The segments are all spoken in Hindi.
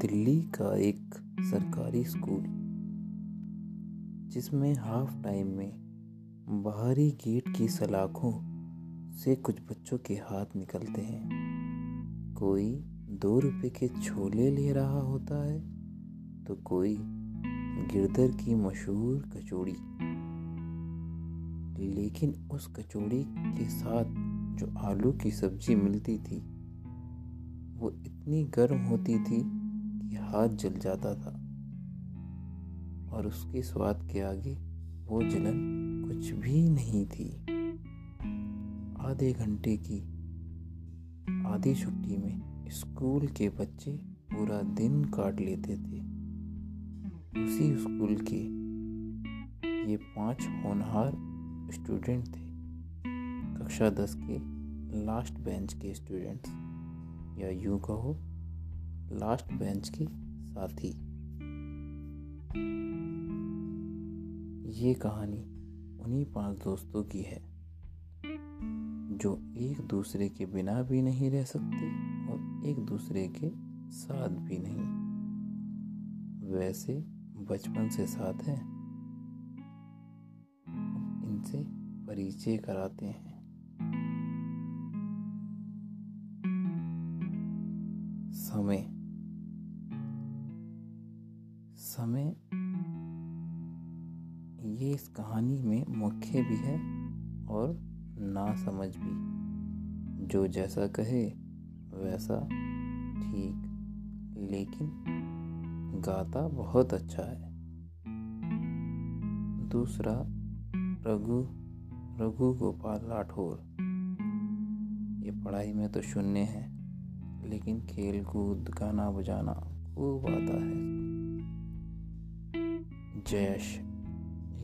दिल्ली का एक सरकारी स्कूल, जिसमें हाफ़ टाइम में बाहरी गेट की सलाखों से कुछ बच्चों के हाथ निकलते हैं। कोई दो रुपए के छोले ले रहा होता है तो कोई गिरदर की मशहूर कचौड़ी। लेकिन उस कचौड़ी के साथ जो आलू की सब्ज़ी मिलती थी, वो इतनी गर्म होती थी हाथ जल जाता था और उसके स्वाद के आगे वो जलन कुछ भी नहीं थी। आधे घंटे की आधी छुट्टी में स्कूल के बच्चे पूरा दिन काट लेते थे। उसी स्कूल के ये पाँच होनहार स्टूडेंट थे। कक्षा दस के लास्ट बेंच के स्टूडेंट्स, या यूँ कहो लास्ट बेंच के साथी। ये कहानी उन्हीं पाँच दोस्तों की है, जो एक दूसरे के बिना भी नहीं रह सकते और एक दूसरे के साथ भी नहीं। वैसे बचपन से साथ हैं। इनसे परिचय कराते हैं। समय। समय ये इस कहानी में मुख्य भी है और ना समझ भी। जो जैसा कहे, वैसा ठीक, लेकिन गाता बहुत अच्छा है। दूसरा, रघु रघु गोपाल राठौर। ये पढ़ाई में तो शून्य है, लेकिन खेल कूद गाना बजाना खूब आता है। जयश।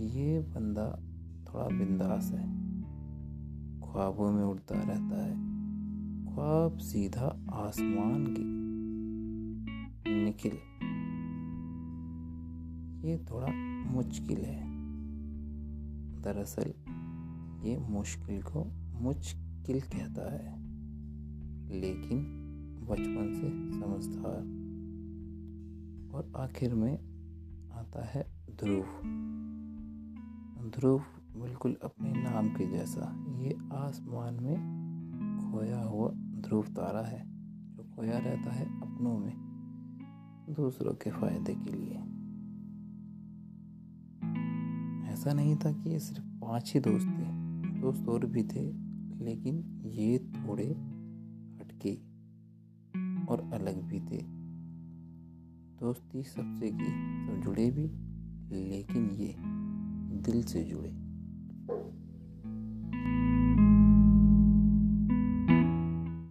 ये बंदा थोड़ा बिंदास है। ख्वाबों में उड़ता रहता है। ख्वाब सीधा आसमान की निखिल। ये थोड़ा मुश्किल है। दरअसल ये मुश्किल को मुश्किल कहता है। लेकिन बचपन से समझदार। और आखिर में आता है ध्रुव। ध्रुव बिल्कुल अपने नाम के जैसा। ये आसमान में खोया हुआ ध्रुव तारा है, जो खोया रहता है अपनों में, दूसरों के फ़ायदे के लिए। ऐसा नहीं था कि ये सिर्फ़ पाँच ही दोस्त थे। दोस्त और भी थे, लेकिन ये थोड़े हटके और अलग भी थे। दोस्ती सबसे की जुड़े भी लेकिन ये दिल से जुड़े।